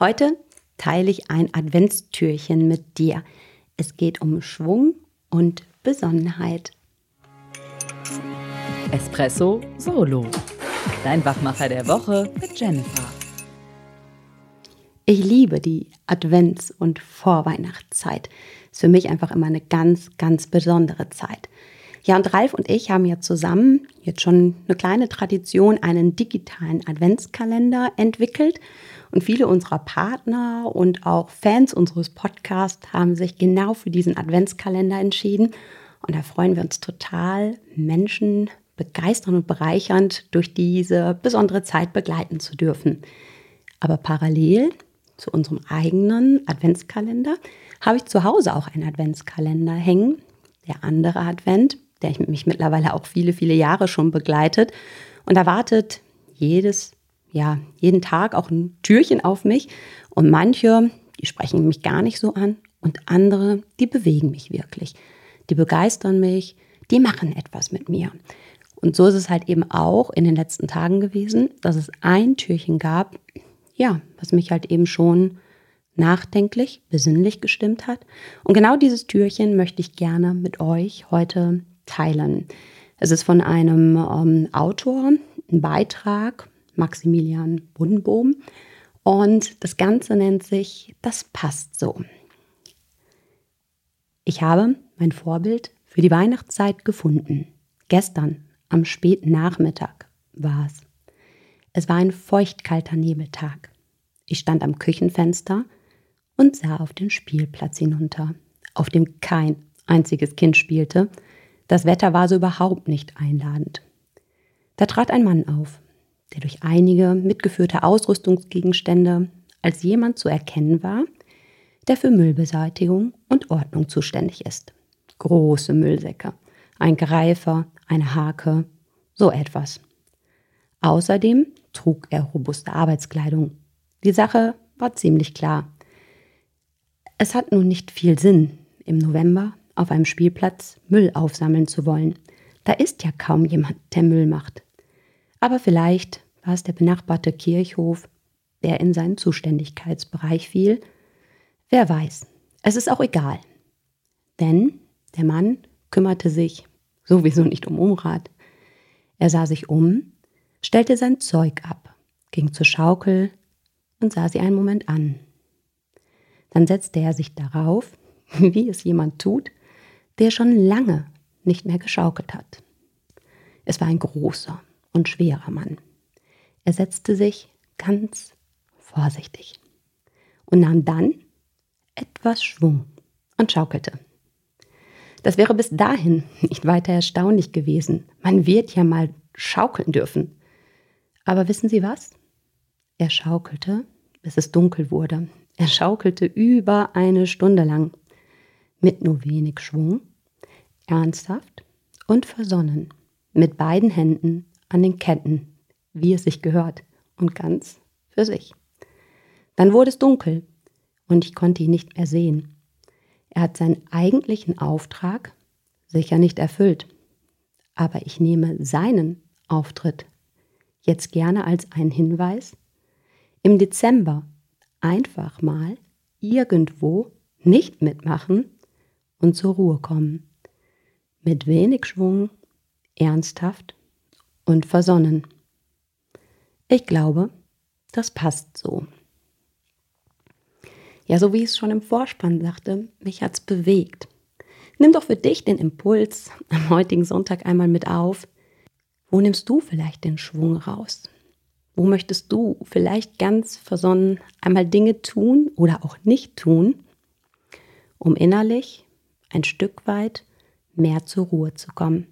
Heute teile ich ein Adventstürchen mit dir. Es geht um Schwung und Besonnenheit. Espresso Solo. Dein Wachmacher der Woche mit Jennifer. Ich liebe die Advents- und Vorweihnachtszeit. Ist für mich einfach immer eine ganz, ganz besondere Zeit. Ja, und Ralf und ich haben ja zusammen jetzt schon eine kleine Tradition, einen digitalen Adventskalender entwickelt. Und viele unserer Partner und auch Fans unseres Podcasts haben sich genau für diesen Adventskalender entschieden. Und da freuen wir uns total, Menschen begeistern und bereichernd durch diese besondere Zeit begleiten zu dürfen. Aber parallel zu unserem eigenen Adventskalender habe ich zu Hause auch einen Adventskalender hängen. Der andere Advent der mich mittlerweile auch viele, viele Jahre schon begleitet. Und da wartet jedes, ja, jeden Tag auch ein Türchen auf mich. Und manche, die sprechen mich gar nicht so an. Und andere, die bewegen mich wirklich. Die begeistern mich, die machen etwas mit mir. Und so ist es halt eben auch in den letzten Tagen gewesen, dass es ein Türchen gab, ja, was mich halt eben schon nachdenklich, besinnlich gestimmt hat. Und genau dieses Türchen möchte ich gerne mit euch heute teilen. Es ist von einem ähm, Autor, ein Beitrag, Maximilian Buddenbohm. Und das Ganze nennt sich Das passt so. Ich habe mein Vorbild für die Weihnachtszeit gefunden. Gestern am späten Nachmittag war es. Es war ein feuchtkalter Nebeltag. Ich stand am Küchenfenster und sah auf den Spielplatz hinunter, auf dem kein einziges Kind spielte das Wetter war so überhaupt nicht einladend. Da trat ein Mann auf, der durch einige mitgeführte Ausrüstungsgegenstände als jemand zu erkennen war, der für Müllbeseitigung und Ordnung zuständig ist. Große Müllsäcke, ein Greifer, eine Hake, so etwas. Außerdem trug er robuste Arbeitskleidung. Die Sache war ziemlich klar. Es hat nun nicht viel Sinn, im November auf einem Spielplatz Müll aufsammeln zu wollen. Da ist ja kaum jemand, der Müll macht. Aber vielleicht war es der benachbarte Kirchhof, der in seinen Zuständigkeitsbereich fiel. Wer weiß. Es ist auch egal. Denn der Mann kümmerte sich sowieso nicht um Umrat. Er sah sich um, stellte sein Zeug ab, ging zur Schaukel und sah sie einen Moment an. Dann setzte er sich darauf, wie es jemand tut, der schon lange nicht mehr geschaukelt hat. Es war ein großer und schwerer Mann. Er setzte sich ganz vorsichtig und nahm dann etwas Schwung und schaukelte. Das wäre bis dahin nicht weiter erstaunlich gewesen. Man wird ja mal schaukeln dürfen. Aber wissen Sie was? Er schaukelte, bis es dunkel wurde. Er schaukelte über eine Stunde lang mit nur wenig Schwung, ernsthaft und versonnen, mit beiden Händen an den Ketten, wie es sich gehört, und ganz für sich. Dann wurde es dunkel und ich konnte ihn nicht mehr sehen. Er hat seinen eigentlichen Auftrag sicher nicht erfüllt, aber ich nehme seinen Auftritt jetzt gerne als einen Hinweis, im Dezember einfach mal irgendwo nicht mitmachen und zur Ruhe kommen. Mit wenig Schwung, ernsthaft und versonnen. Ich glaube, das passt so. Ja, so wie ich es schon im Vorspann sagte, mich hat es bewegt. Nimm doch für dich den Impuls am heutigen Sonntag einmal mit auf. Wo nimmst du vielleicht den Schwung raus? Wo möchtest du vielleicht ganz versonnen einmal Dinge tun oder auch nicht tun, um innerlich ein Stück weit mehr zur Ruhe zu kommen.